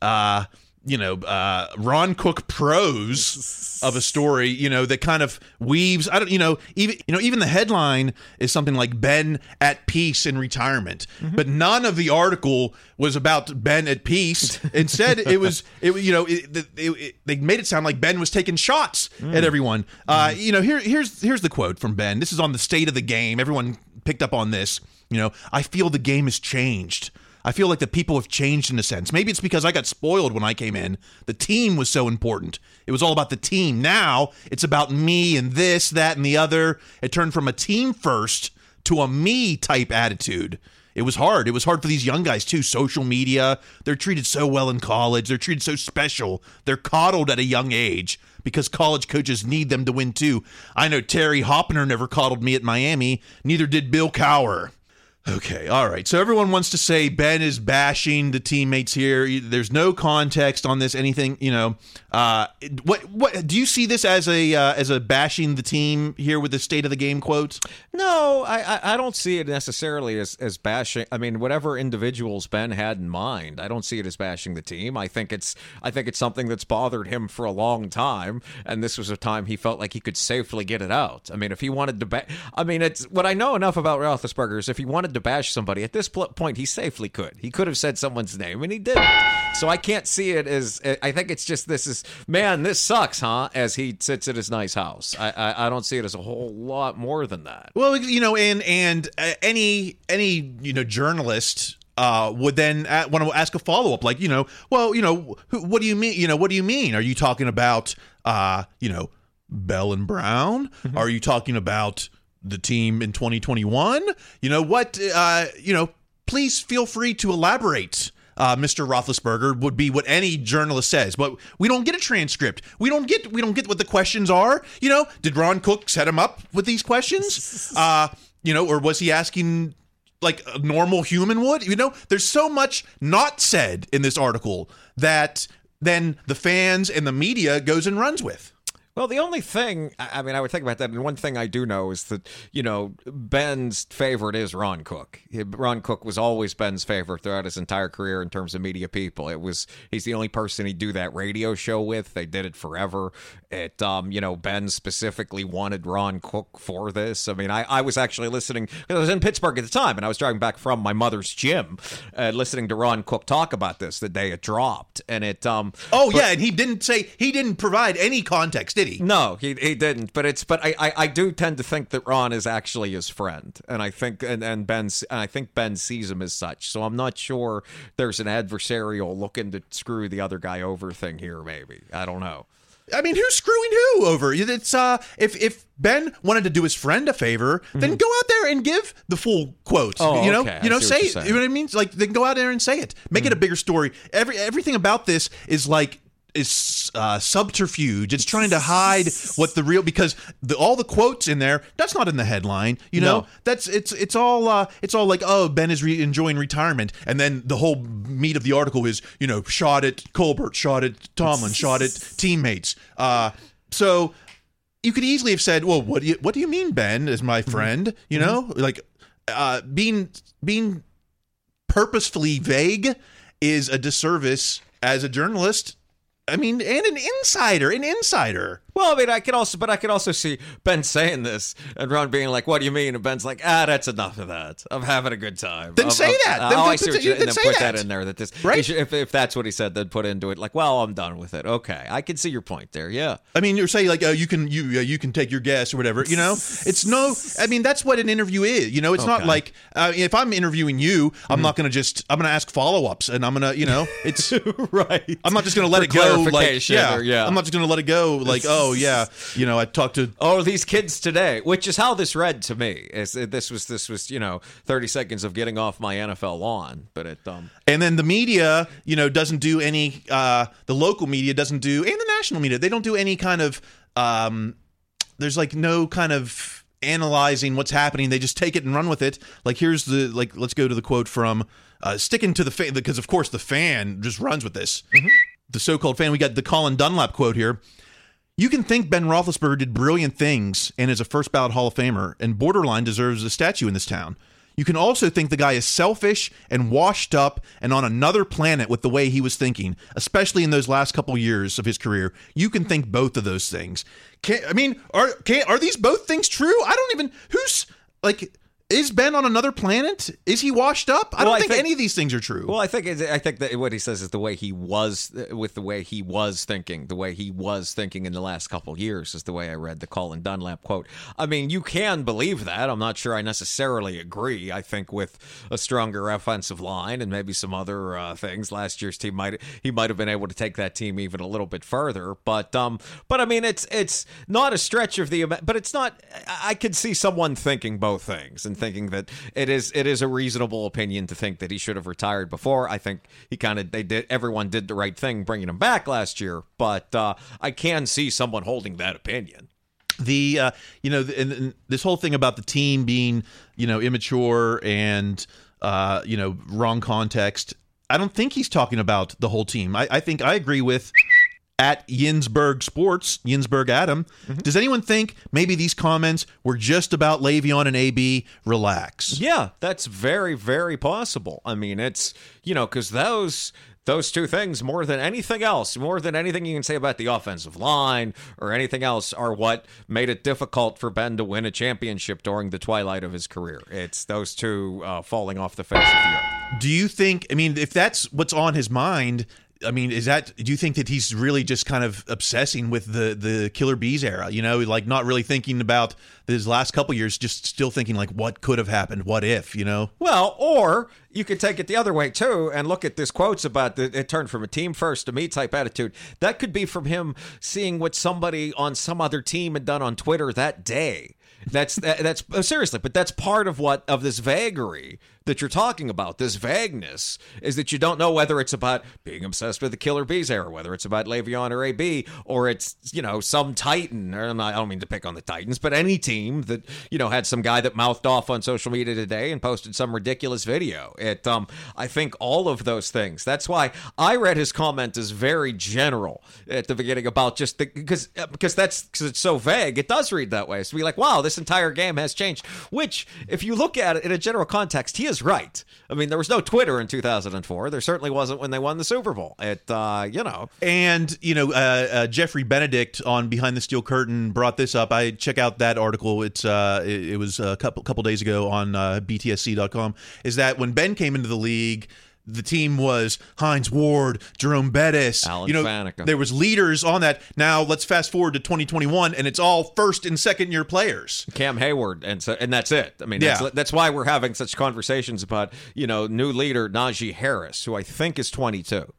uh, you know, uh, Ron Cook prose of a story, you know, that kind of weaves. I don't, you know, even you know, even the headline is something like Ben at peace in retirement, but none of the article was about Ben at peace. Instead, it was, [LAUGHS] it you know, it, it, it, they made it sound like Ben was taking shots at everyone. Uh, you know, here here's here's the quote from Ben. This is on the state of the game. Everyone picked up on this. You know, I feel the game has changed. I feel like the people have changed in a sense. Maybe it's because I got spoiled when I came in. The team was so important. It was all about the team. Now it's about me and this, that, and the other. It turned from a team first to a me type attitude. It was hard. It was hard for these young guys too. Social media, they're treated so well in college. They're treated so special. They're coddled at a young age because college coaches need them to win too. I know Terry Hoeppner never coddled me at Miami. Neither did Bill Cowher. Okay, all right. So everyone wants to say Ben is bashing the teammates here. There's no context on this. Anything, you know. Uh, what what do you see this as a uh, as a bashing the team here with the state of the game quotes? No, I, I, don't see it necessarily as, as bashing. I mean, whatever individuals Ben had in mind, I don't see it as bashing the team. I think it's I think it's something that's bothered him for a long time, and this was a time he felt like he could safely get it out. I mean, if he wanted to, ba- I mean, it's what I know enough about Roethlisberger is if he wanted to bash somebody at this point, he safely could. He could have said someone's name, and he didn't. So I can't see it as. I think it's just this is man, this sucks, huh? As he sits at his nice house. I I, I don't see it as a whole lot more than that. Well, you know, and and uh, any any you know journalist uh, would then a want to ask a follow up, like you know, well, you know, who, what do you mean? You know, what do you mean? Are you talking about uh, you know, Bell and Brown? Are you talking about the team in 2021? You know what? Uh, you know, please feel free to elaborate. Uh, Mr. Roethlisberger would be what any journalist says, but we don't get a transcript. We don't get we don't get what the questions are. You know, did Ron Cook set him up with these questions? [LAUGHS] Uh, you know, or was he asking like a normal human would? You know, there's so much not said in this article that then the fans and the media goes and runs with. Well, the only thing, I mean, I would think about that, and one thing I do know is that, you know, Ben's favorite is Ron Cook. Ron Cook was always Ben's favorite throughout his entire career in terms of media people. It was, he's the only person he'd do that radio show with. They did it forever. It, um, you know, Ben specifically wanted Ron Cook for this. I mean, I, I was actually listening, I was in Pittsburgh at the time, and I was driving back from my mother's gym, uh, listening to Ron Cook talk about this the day it dropped. And it, um, Oh yeah, and he didn't say he didn't provide any context, did he? no, he he didn't. But it's but I, I I do tend to think that Ron is actually his friend, and I think and and Ben and I think Ben sees him as such. So I'm not sure there's an adversarial looking to screw the other guy over thing here. Maybe I don't know. I mean, who's screwing who over? It's uh, if if Ben wanted to do his friend a favor, then go out there and give the full quote. Mm-hmm. Oh, you know, okay. You know, say. You know what I mean? Like, then go out there and say it. Make it a bigger story. Every everything about this is like is uh, subterfuge. It's trying to hide what the real because the, all the quotes in there that's not in the headline. You know, No. that's it's it's all uh, it's all like oh Ben is re- enjoying retirement, and then the whole meat of the article is you know shot at Colbert, shot at Tomlin, shot at teammates. Uh, so you could easily have said, "Well, what do you what do you mean, Ben, is my friend?" You know, like uh, being being purposefully vague is a disservice as a journalist. I mean, and an insider, an insider. Well, I mean, I could also, but I could also see Ben saying this and Ron being like, "What do you mean?" And Ben's like, "Ah, that's enough of that. I'm having a good time." Then I'm- say I'm- that. Oh, Then I put- see what you, then then put that. that. in there. That this, Right. should- if if that's what he said, then put into it like, "Well, I'm done with it." Okay, I can see your point there. Yeah. I mean, you're saying like, oh, you can you uh, you can take your guess or whatever. You know, it's no. I mean, that's what an interview is. You know, it's not like uh, if I'm interviewing you, I'm not going to just I'm going to ask follow ups and I'm going to you know it's [LAUGHS] right. I'm not just going to let For it go like yeah, yeah. I'm not just going to let it go like oh yeah you know I talked to Oh, these kids today, which is how this read to me. Is uh, this was this was you know thirty seconds of getting off my NFL lawn, but it um And then the media, you know, doesn't do any. Uh, the local media doesn't do, and the national media, they don't do any kind of. Um, there's like no kind of analyzing what's happening. They just take it and run with it. Like here's the like. Let's go to the quote from uh, sticking to the fan because of course the fan just runs with this. The so-called fan. We got the Colin Dunlap quote here. You can think Ben Roethlisberger did brilliant things and is a first ballot Hall of Famer and borderline deserves a statue in this town. You can also think the guy is selfish and washed up and on another planet with the way he was thinking, especially in those last couple years of his career. You can think both of those things. Can, I mean, are can, are these both things true? I don't even who's like is Ben on another planet? Is he washed up? I Well, don't I think, think- any of these things are true. Well, I think I think that what he says is the way he was with the way he was thinking, the way he was thinking in the last couple years is the way I read the Colin Dunlap quote. I mean, you can believe that. I'm not sure I necessarily agree. I think with a stronger offensive line and maybe some other uh, things, last year's team might he might have been able to take that team even a little bit further. But um, but I mean, it's it's not a stretch of the but it's not. I I could see someone thinking both things and thinking that it is it is a reasonable opinion to think that he should have retired before. I think he kind of they did everyone did the right thing bringing him back last year, but uh, I can see someone holding that opinion. the uh, you know, and, and this whole thing about the team being you know immature and uh, you know wrong context. I don't think he's talking about the whole team. I, I think I agree with at Yinsberg Sports, Yinsberg Adam. Does anyone think maybe these comments were just about Le'Veon and AB? Relax. Yeah, that's very, very possible. I mean, it's you know because those those two things more than anything else, more than anything you can say about the offensive line or anything else, are what made it difficult for Ben to win a championship during the twilight of his career. It's those two uh, falling off the face of the earth. Do you think? I mean, if that's what's on his mind, I mean, is that? Do you think that he's really just kind of obsessing with the the Killer Bees era? You know, like not really thinking about his last couple years, just still thinking like, what could have happened? What if? You know? Well, or you could take it the other way too and look at this quotes about the, it turned from a team first to me type attitude. That could be from him seeing what somebody on some other team had done on Twitter that day. That's [LAUGHS] that, that's uh, seriously, but that's part of what of this vagary that you're talking about. This vagueness is that you don't know whether it's about being obsessed with the Killer Bees era, whether it's about Le'Veon or AB, or it's you know some Titan. Or I don't mean to pick on the Titans, but any team that you know had some guy that mouthed off on social media today and posted some ridiculous video. It um I think all of those things. That's why I read his comment as very general at the beginning about just the because because that's because it's so vague. It does read that way. So be like, wow, this entire game has changed. Which, if you look at it in a general context, he is right. I mean, there was no Twitter in 2004. There certainly wasn't when they won the Super Bowl. It uh, you know. And you know, uh, uh, Jeffrey Benedict on Behind the Steel Curtain brought this up. I check out that article. It's uh, it, it was a couple couple days ago on uh, BTSC.com. Is that when Ben came into the league? The team was Hines Ward, Jerome Bettis. Alan you know, Faneca. there was leaders on that. Now let's fast forward to 2021, and it's all first and second year players. Cam Heyward, and so and that's it. I mean, Yeah. that's, that's why we're having such conversations about you know new leader Najee Harris, who I think is 22.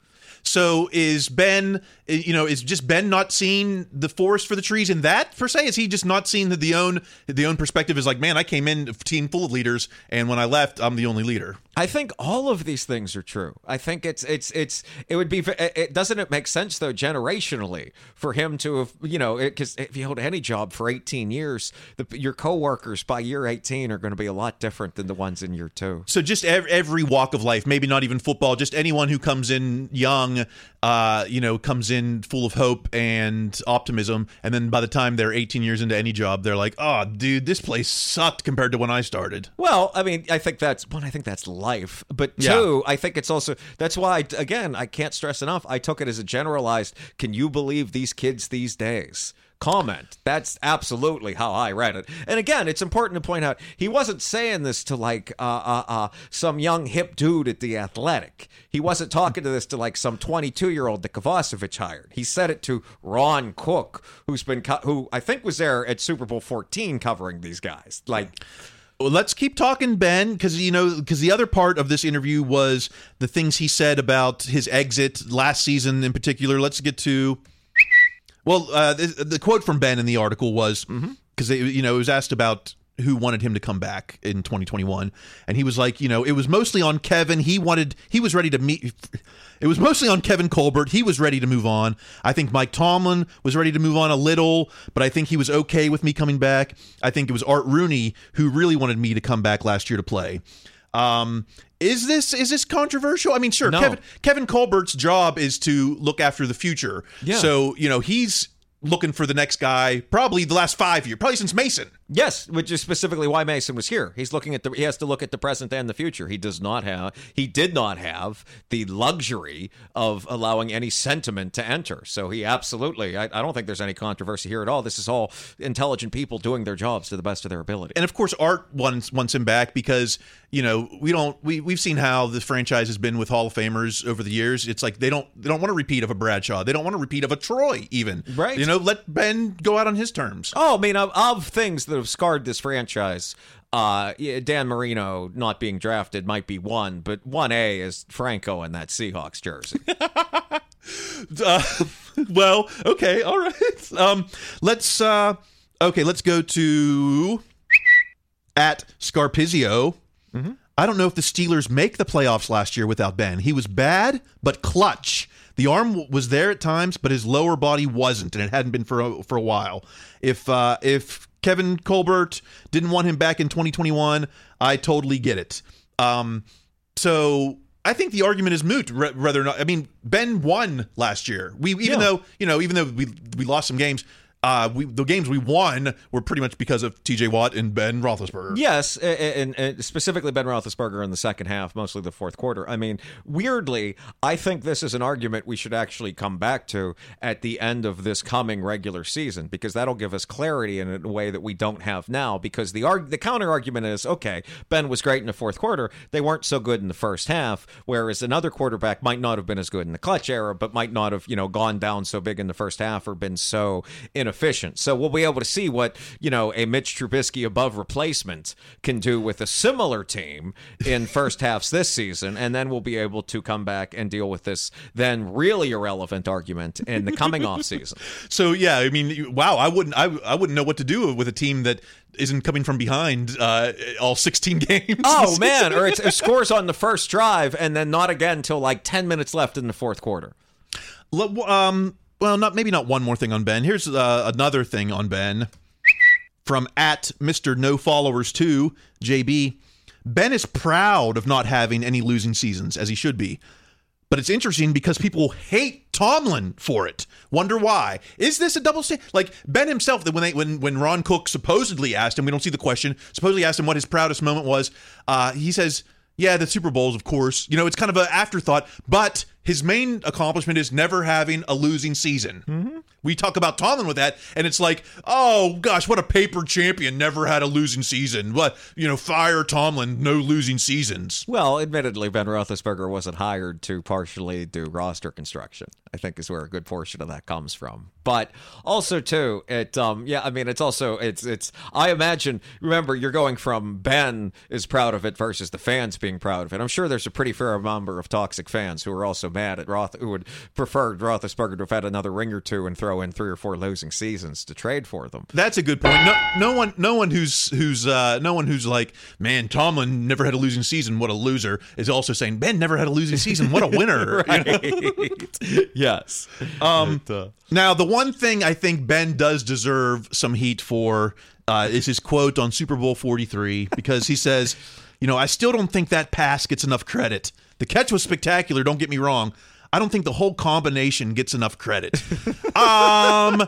So is Ben, eh, you know, is just Ben not seeing the forest for the trees in that per se? Is he just not seeing that the own the own perspective is like, man, I came in a team full of leaders, and when I left, I'm the only leader. I think all of these things are true. I think it's it's it's it would be it, doesn't it make sense though generationally for him to have you know because if you hold any job for 18 years, the, your coworkers by year 18 are going to be a lot different than the ones in year two. So just ev- every walk of life, maybe not even football, just anyone who comes in young, uh, you know, comes in full of hope and optimism, and then by the time they're 18 years into any job, they're like, oh, dude, this place sucked compared to when I started. Well, I mean, I think that's one. I think that's life, but Yeah. two, I think it's also that's why again I can't stress enough. I took it as a generalized. Can you believe these kids these days? Comment. That's absolutely how I read it. And again, it's important to point out he wasn't saying this to like uh, uh, uh, some young hip dude at the Athletic. He wasn't talking to this to like some 22 year old that Kovacevic hired. He said it to Ron Cook, who's been co- who I think was there at Super Bowl 14 covering these guys. Like. Let's keep talking, Ben, because you know, because the other part of this interview was the things he said about his exit last season, in particular. Let's get to. Well, uh, the, the quote from Ben in the article was because you know it was asked about who wanted him to come back in 2021, and he was like, you know, it was mostly on Kevin. He wanted, he was ready to meet. It was mostly on Kevin Colbert. He was ready to move on. I think Mike Tomlin was ready to move on a little, but I think he was okay with me coming back. I think it was Art Rooney who really wanted me to come back last year to play. Um, is this is this controversial? I mean, sure, No. Kevin Kevin Colbert's job is to look after the future. Yeah. So you know he's looking for the next guy, probably the last five years, probably since Mason. Yes, which is specifically why Mason was here. He's looking at the he has to look at the present and the future. He does not have he did not have the luxury of allowing any sentiment to enter. So he absolutely I, I don't think there's any controversy here at all. This is all intelligent people doing their jobs to the best of their ability. and of course art wants wants him back because you know we don't we we've seen how the franchise has been with hall of famers over the years it's like they don't they don't want a repeat of a bradshaw they don't want a repeat of a troy even Right. you know let ben go out on his terms Oh, I mean, of, of things that have scarred this franchise, uh, Dan Marino not being drafted might be one, but one A is Franco in that Seahawks jersey. [LAUGHS] uh, well okay all right um let's uh okay let's go to at scarpizio Mm-hmm. I don't know if the Steelers make the playoffs last year without Ben. He was bad, but clutch. The arm was there at times, but his lower body wasn't, and it hadn't been for a, for a while. If uh, if Kevin Colbert didn't want him back in 2021, I totally get it. Um, so I think the argument is moot. re- Whether not, I mean, Ben won last year. We even Yeah. though you know, even though we we lost some games, uh, we the games we won were pretty much because of T.J. Watt and Ben Roethlisberger. Yes, and, and specifically Ben Roethlisberger in the second half, mostly the fourth quarter. I mean, weirdly, I think this is an argument we should actually come back to at the end of this coming regular season because that'll give us clarity in a way that we don't have now. Because the arg- the counter argument is okay, Ben was great in the fourth quarter. They weren't so good in the first half, whereas another quarterback might not have been as good in the clutch era, but might not have you know gone down so big in the first half or been so inefficient. So we'll be able to see what you know a Mitch Trubisky above replacement can do with a similar team in [LAUGHS] first halves this season, and then we'll be able to come back and deal with this then really irrelevant argument in the coming off season. [LAUGHS] So yeah, I mean, wow, I wouldn't, I, I wouldn't know what to do with a team that isn't coming from behind uh, all 16 [LAUGHS] games. Oh man, or it's, it scores on the first drive and then not again until like ten minutes left in the fourth quarter. Um, well, not maybe not one more thing on Ben. Here's uh, another thing on Ben from at Mister No Followers Two JB. Ben is proud of not having any losing seasons, as he should be. But it's interesting because people hate Tomlin for it. Wonder why? Is this a double standard? Like Ben himself, that when they when when Ron Cook supposedly asked him, we don't see the question, supposedly asked him what his proudest moment was. Uh, he says, "Yeah, the Super Bowls, of course." You know, it's kind of an afterthought, but his main accomplishment is never having a losing season. Mm-hmm. We talk about Tomlin with that, and it's like, oh gosh, what a paper champion, never had a losing season. What you know, fire Tomlin, no losing seasons. Well, admittedly, Ben Roethlisberger wasn't hired to partially do roster construction. I think is where a good portion of that comes from. But also too, it um yeah, I mean it's also it's it's I imagine remember you're going from Ben is proud of it versus the fans being proud of it. I'm sure there's a pretty fair number of toxic fans who are also mad at Roth who would prefer Roethlisberger to have had another ring or two and throw in three or four losing seasons to trade for them. That's a good point. No, no one, no one who's who's uh, no one who's like, man, Tomlin never had a losing season. What a loser! Is also saying Ben never had a losing season. What a winner! [LAUGHS] [LAUGHS] Yes. Um, now, the one thing I think Ben does deserve some heat for uh, is his quote on Super Bowl 43 because he says, you know, I still don't think that pass gets enough credit. The catch was spectacular, don't get me wrong. I don't think the whole combination gets enough credit. um,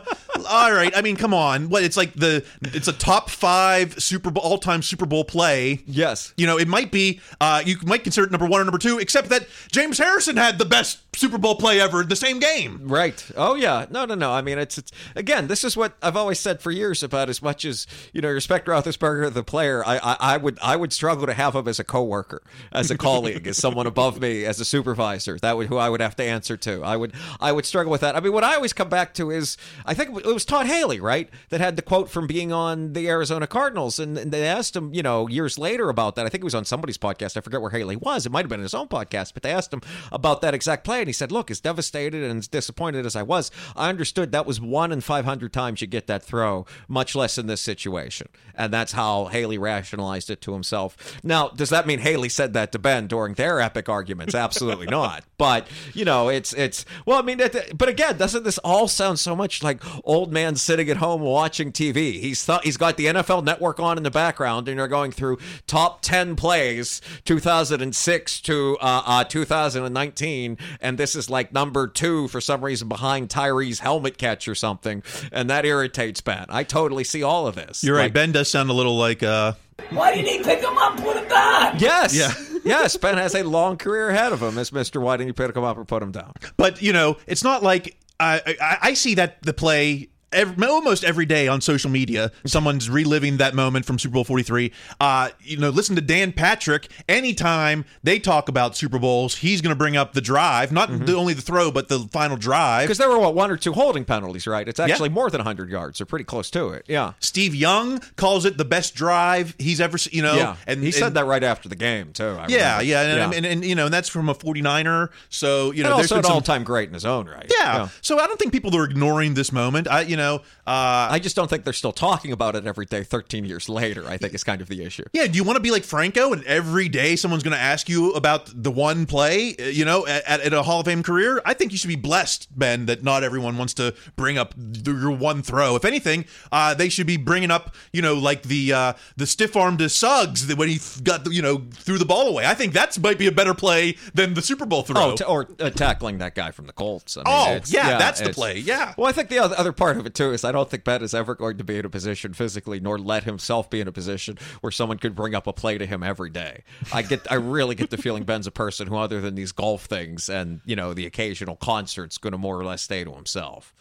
all right. I mean, come on. What? It's like the it's a top five Super Bowl all time Super Bowl play. Yes. You know, it might be. Uh, you might consider it number one or number two, except that James Harrison had the best Super Bowl play ever in the same game. Right. Oh yeah. No, no, no. I mean, it's, it's again. This is what I've always said for years about as much as you know, respect Roethlisberger, the player. I, I, I would, I would struggle to have him as a coworker, as a colleague, as someone above me, as a supervisor. That would who I would have to answer to. I would, I would struggle with that. I mean, what I always come back to is, I think it was Todd Haley, right, that had the quote from being on the Arizona Cardinals, and, and they asked him, you know, years later about that. I think it was on somebody's podcast. I forget where Haley was. It might have been his own podcast, but they asked him about that exact play, and he said, "Look, as devastated and as disappointed as I was, I understood that was one in five hundred times you get that throw, much less in this situation." And that's how Haley rationalized it to himself. Now, does that mean Haley said that to Ben during their epic arguments? Absolutely not. [LAUGHS] But you know, it's it's well, I mean, it, but again, doesn't this all sound so much like old man sitting at home watching TV? He's th- he's got the NFL Network on in the background, and you're going through top ten plays, 2006 to uh, uh, 2019, and this is like number two for some reason behind Tyree's helmet catch or something, and that irritates Ben. I totally see all of this. You're right. Ben does sound a little like uh Why didn't he pick him up put him back. Yes. Yeah. [LAUGHS] yes. Ben has a long career ahead of him as Mister. Why didn't you pick him up or put him down? but you know, it's not like I, I see that the play ev almost every day on social media. Someone's reliving that moment from Super Bowl 43. Uh, you know, listen to Dan Patrick. Anytime they talk about Super Bowls, he's going to bring up the drive, not the, only the throw, but the final drive. Because there were what one or two holding penalties, right? It's actually more than 100 yards. They're pretty close to it. Yeah. Steve Young calls it the best drive he's ever, se- you know, yeah. and he said that right after the game too. I Yeah, remember. yeah, and, And, and, you know, and that's from a 49er. So you know, and there's also an all-time great in his own right. Yeah. So I don't think people are ignoring this moment. I, you know, know, uh, I just don't think they're still talking about it every day 13 years later. I think is kind of the issue. yeah. Do you want to be like Franco and every day someone's going to ask you about the one play, uh, you know, at, at a Hall of Fame career? I think you should be blessed, Ben, that not everyone wants to bring up your one throw. If anything, uh, they should be bringing up, you know, like the uh, the stiff arm to Suggs that when he got, the, you know, threw the ball away. I think that's might be a better play than the Super Bowl throw. Oh, t- or uh, tackling that guy from the Colts. I mean, Oh, it's- yeah, that's the play, yeah. Well, I think the other part of it too is I don't think Ben is ever going to be in a position physically, nor let himself be in a position where someone could bring up a play to him every day. I get, I really get the feeling Ben's a person who, other than these golf things and you know the occasional concerts, going to more or less stay to himself.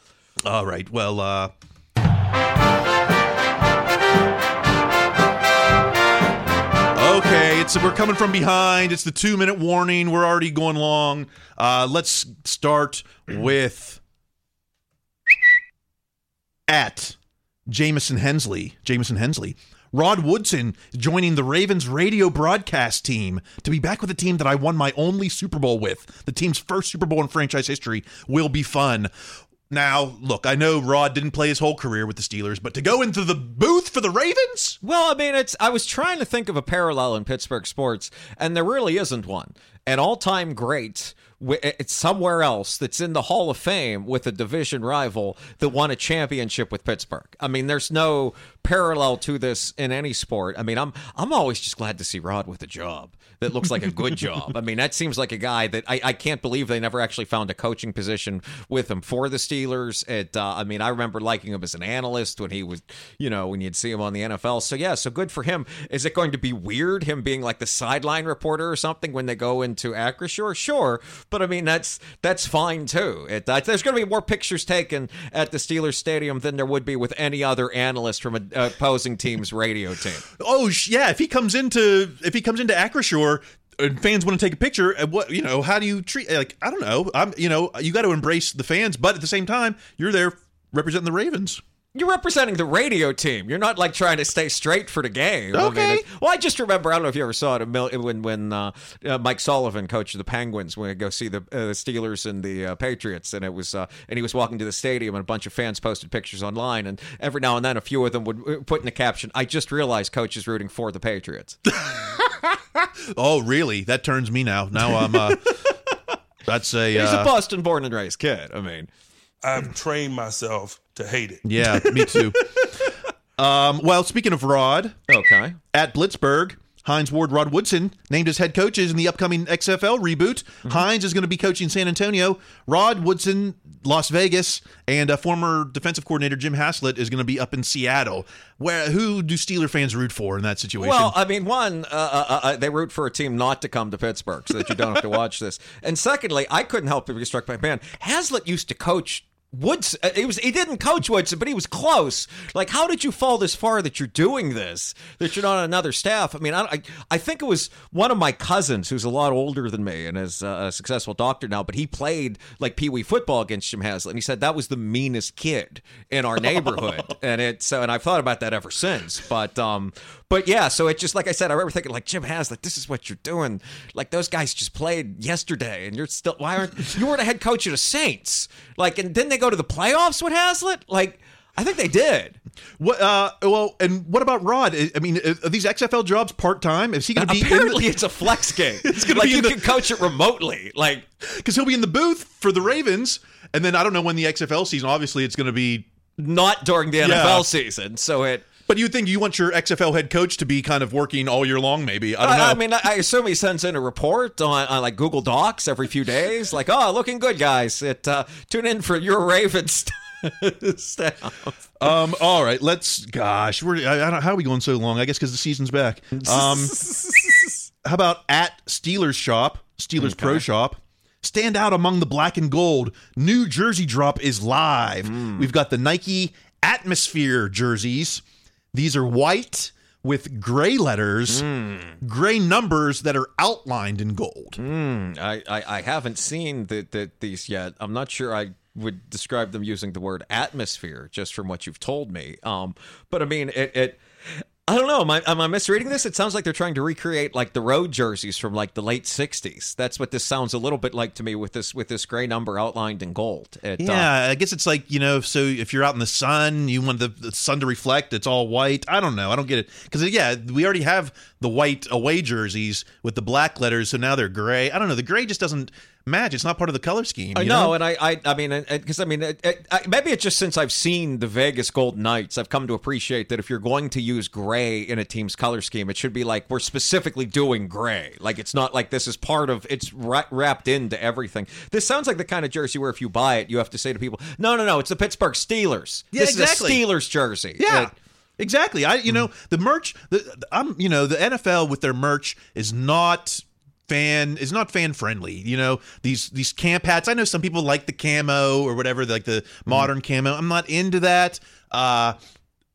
All right. Well, uh Okay, it's we're coming from behind. It's the 2-minute warning. We're already going long. Uh let's start with at Jamison Hensley. Jamison Hensley. Rod Woodson joining the Ravens radio broadcast team to be back with a team that I won my only Super Bowl with. The team's first Super Bowl in franchise history will be fun. Now, look, I know Rod didn't play his whole career with the Steelers, but to go into the booth for the Ravens? Well, I mean, it's. I was trying to think of a parallel in Pittsburgh sports, and there really isn't one. An all-time great, Eh, it's somewhere else that's in the Hall of Fame with a division rival that won a championship with Pittsburgh. I mean, there's no parallel to this in any sport. I mean, I'm I'm always just glad to see Rod with a job that looks like a good job. I mean, that seems like a guy that I, I can't believe they never actually found a coaching position with him for the Steelers. It, uh, I mean, I remember liking him as an analyst when he was, you know, when you'd see him on the NFL. So yeah, so good for him. Is it going to be weird him being like the sideline reporter or something when they go into Acrisure? Sure, but I mean that's that's fine too. It, uh, there's going to be more pictures taken at the Steelers stadium than there would be with any other analyst from a opposing team's radio team. Oh yeah, if he comes into if he comes into Acrisure and fans want to take a picture, uh, what you know, how do you treat like I don't know. I'm you know, you got to embrace the fans, but at the same time, you're there representing the Ravens. You're representing the radio team. You're not like trying to stay straight for the game. I mean, Okay. it- well, I just remember. I don't know if you ever saw it when when uh, uh, Mike Sullivan coached the Penguins when we go see the uh, Steelers and the uh, Patriots, and it was uh, and he was walking to the stadium, and a bunch of fans posted pictures online, and every now and then a few of them would uh, put in the caption, "I just realized coach is rooting for the Patriots." [LAUGHS] [LAUGHS] Oh, really? That turns me now. Now I'm uh [LAUGHS] that's a He's a Boston born and raised kid. I mean, I've trained myself to hate it. Yeah, me too. [LAUGHS] um well, speaking of Rod, okay. at Blitzburg, Hines Ward Rod Woodson named as head coaches in the upcoming XFL reboot. Hines is going to be coaching San Antonio. Rod Woodson, Las Vegas, and uh, former defensive coordinator Jim Haslett is going to be up in Seattle. Where who do Steeler fans root for in that situation? Well, I mean, one, uh, uh, uh, they root for a team not to come to Pittsburgh so that you don't have to watch this. And secondly, I couldn't help but be struck by man. Haslett used to coach. Woods, uh, he was he didn't coach Woodson, but he was close. Like, how did you fall this far that you're doing this? That you're not on another staff? I mean, I, I, I think it was one of my cousins who's a lot older than me and is uh, a successful doctor now, but he played like pee wee football against Jim Haslett, and he said that was the meanest kid in our neighborhood, [LAUGHS] and it's so, and I've thought about that ever since. But um, but yeah, so it's just like I said, I remember thinking like Jim Haslett, this is what you're doing. Like those guys just played yesterday, and you're still why aren't you were the head coach of the Saints? Like, and didn't they go to the playoffs with Haslett? Like, I think they did. what? Uh, well, and what about Rod? I mean, are these XFL jobs part time? Is he going to be Apparently, it's a flex game. [LAUGHS] It's gonna like be in you the- can coach it remotely. Like, because he'll be in the booth for the Ravens, and then I don't know when the XFL season. Obviously, it's going to be. not during the NFL Yeah. season. So it. But you think you want your XFL head coach to be kind of working all year long? Maybe I don't know. I, I mean, I assume he sends in a report on, on like Google Docs every few days, like, "Oh, looking good, guys. It uh, tune in for your Ravens [LAUGHS] staff." Um. All right. Let's. Gosh, we're. I, I don't, how are we going so long? I guess because the season's back. Um. [LAUGHS] how about at Steelers Shop, Steelers Pro Shop? Stand out among the black and gold. New jersey drop is live. We've got the Nike Atmosphere jerseys. These are white with gray letters, gray numbers that are outlined in gold. I, I, I haven't seen the, the, these yet. I'm not sure I would describe them using the word atmosphere, just from what you've told me. Um, but I mean, it, it I don't know. Am I, am I misreading this? It sounds like they're trying to recreate like the road jerseys from like the late '60s. That's what this sounds a little bit like to me with this with this gray number outlined in gold. Uh, Yeah, I guess it's like you know. So if you're out in the sun, you want the, the sun to reflect. It's all white. I don't know. I don't get it because yeah, we already have the white away jerseys with the black letters, so now they're gray. I don't know. The gray just doesn't match. It's not part of the color scheme. I know, and I, I, I mean, because I mean, it, it, I, maybe it's just since I've seen the Vegas Golden Knights, I've come to appreciate that if you're going to use gray in a team's color scheme, it should be like we're specifically doing gray. Like it's not like this is part of it's ra- wrapped into everything. This sounds like the kind of jersey where if you buy it, you have to say to people, "No, no, no, it's the Pittsburgh Steelers. Yeah, this exactly. is a Steelers jersey." Yeah. Exactly. I you hmm. know the merch the I'm you know the NFL with their merch is not fan is not fan friendly. You know these these camp hats. I know some people like the camo or whatever like the modern camo. I'm not into that. Uh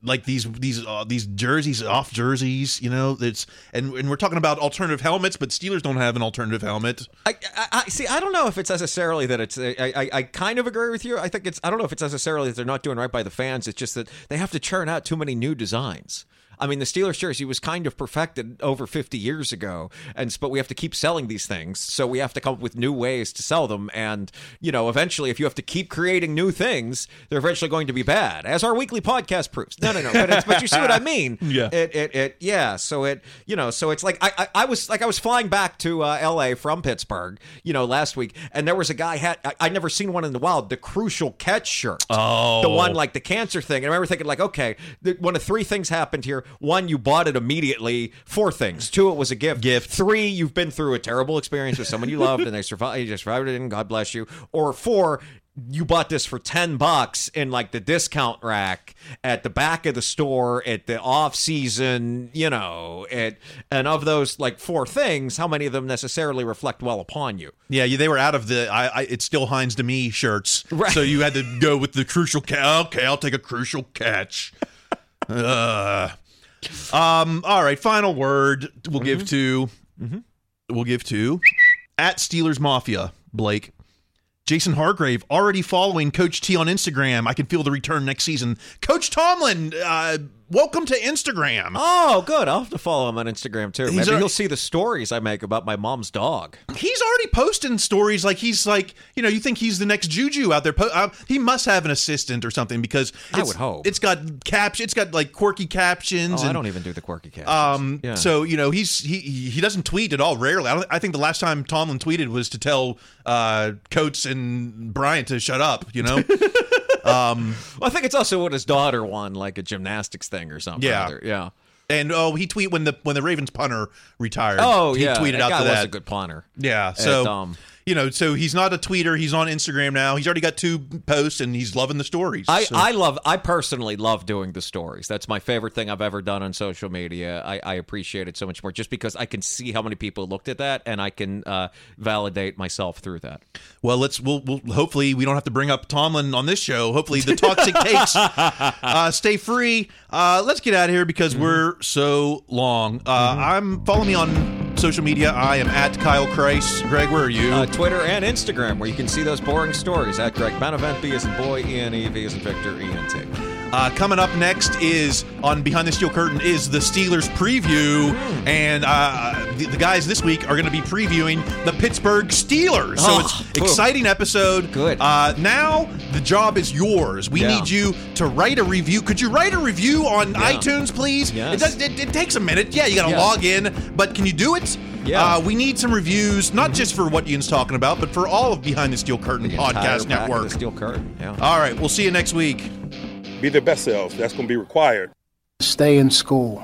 like these these uh, these jerseys off jerseys, you know, it's and and we're talking about alternative helmets, but Steelers don't have an alternative helmet. I, I, I see. I don't know if it's necessarily that it's. I, I, I kind of agree with you. I think it's. I don't know if it's necessarily that they're not doing right by the fans. It's just that they have to churn out too many new designs. I mean, the Steelers jersey was kind of perfected over 50 years ago, and but we have to keep selling these things, so we have to come up with new ways to sell them. And you know, eventually, if you have to keep creating new things, they're eventually going to be bad, as our weekly podcast proves. No, no, no. But, it's, but you see what I mean? [LAUGHS] Yeah. It, it, it, yeah. So it, you know, so it's like I, I, I was like I was flying back to uh, L.A. from Pittsburgh, you know, last week, and there was a guy had I, I'd never seen one in the wild, the crucial catch shirt. Oh. the one like the cancer thing. And I remember thinking like, okay, the, one of three things happened here. One, you bought it immediately. Four things. Two, it was a gift. Gift. Three, you've been through a terrible experience with someone you [LAUGHS] loved and they survived. You just survived it, and God bless you. Or four. You bought this for ten bucks in like the discount rack at the back of the store at the off season, you know. It and of those like four things, how many of them necessarily reflect well upon you? Yeah, they were out of the I, I it's still Heinz to me shirts. Right. So you had to go with the crucial catch. Okay, I'll take a crucial catch. [LAUGHS] uh, um all right, final word we'll give to we'll give to at Steelers Mafia, Blake. Javon Hargrave already following Coach T on Instagram. I can feel the return next season. Coach Tomlin, uh, welcome to Instagram. Oh, good. I'll have to follow him on Instagram too. He's Maybe already- he'll see the stories I make about my mom's dog. he's already posting stories like he's like you know you think he's the next Juju out there. Po- uh, he must have an assistant or something because I would hope. it's got caption. It's got like quirky captions. Oh, and, I don't even do the quirky captions. Um, yeah. so you know he's he he doesn't tweet at all. Rarely, I, don't, I think the last time Tomlin tweeted was to tell uh, Coates and Bryant to shut up. You know, [LAUGHS] Well, I think it's also what his daughter won, like a gymnastics thing or something. Yeah. yeah. and oh, he tweet when the when the Ravens punter retired. Oh, he yeah. tweeted that out guy to was a good punter. Yeah, so um, you know, so he's not a tweeter. He's on Instagram now. He's already got two posts, and he's loving the stories. I, So- I love I personally love doing the stories. That's my favorite thing I've ever done on social media. I, I appreciate it so much more just because I can see how many people looked at that and I can uh, validate myself through that. Well, let's we'll, we'll hopefully we don't have to bring up Tomlin on this show. Hopefully the toxic [LAUGHS] takes uh, stay free. Uh, let's get out of here because Mm-hmm. we're so long. Uh, I'm follow me on social media. I am at Kyle Chrise. Greg, where are you? Uh, Twitter and Instagram where you can see those boring stories at Greg Benevent, B as in boy, E N E, V as in Victor, E N T. Uh, coming up next is on Behind the Steel Curtain is the Steelers preview, and uh, the, the guys this week are going to be previewing the Pittsburgh Steelers. So Oh, it's exciting episode. Good. Uh, now the job is yours. We Yeah. need you to write a review. Could you write a review on iTunes, please? Yes. It, does, it, it takes a minute. Yeah, you got to Yeah. log in, but can you do it? Yeah. Mm-hmm. Uh, we need some reviews, not just for what Yinz talking about, but for all of Behind the Steel Curtain The Podcast Network. The Steel Curtain. Yeah. All right, we'll see you next week. Be their best selves. That's going to be required. Stay in school.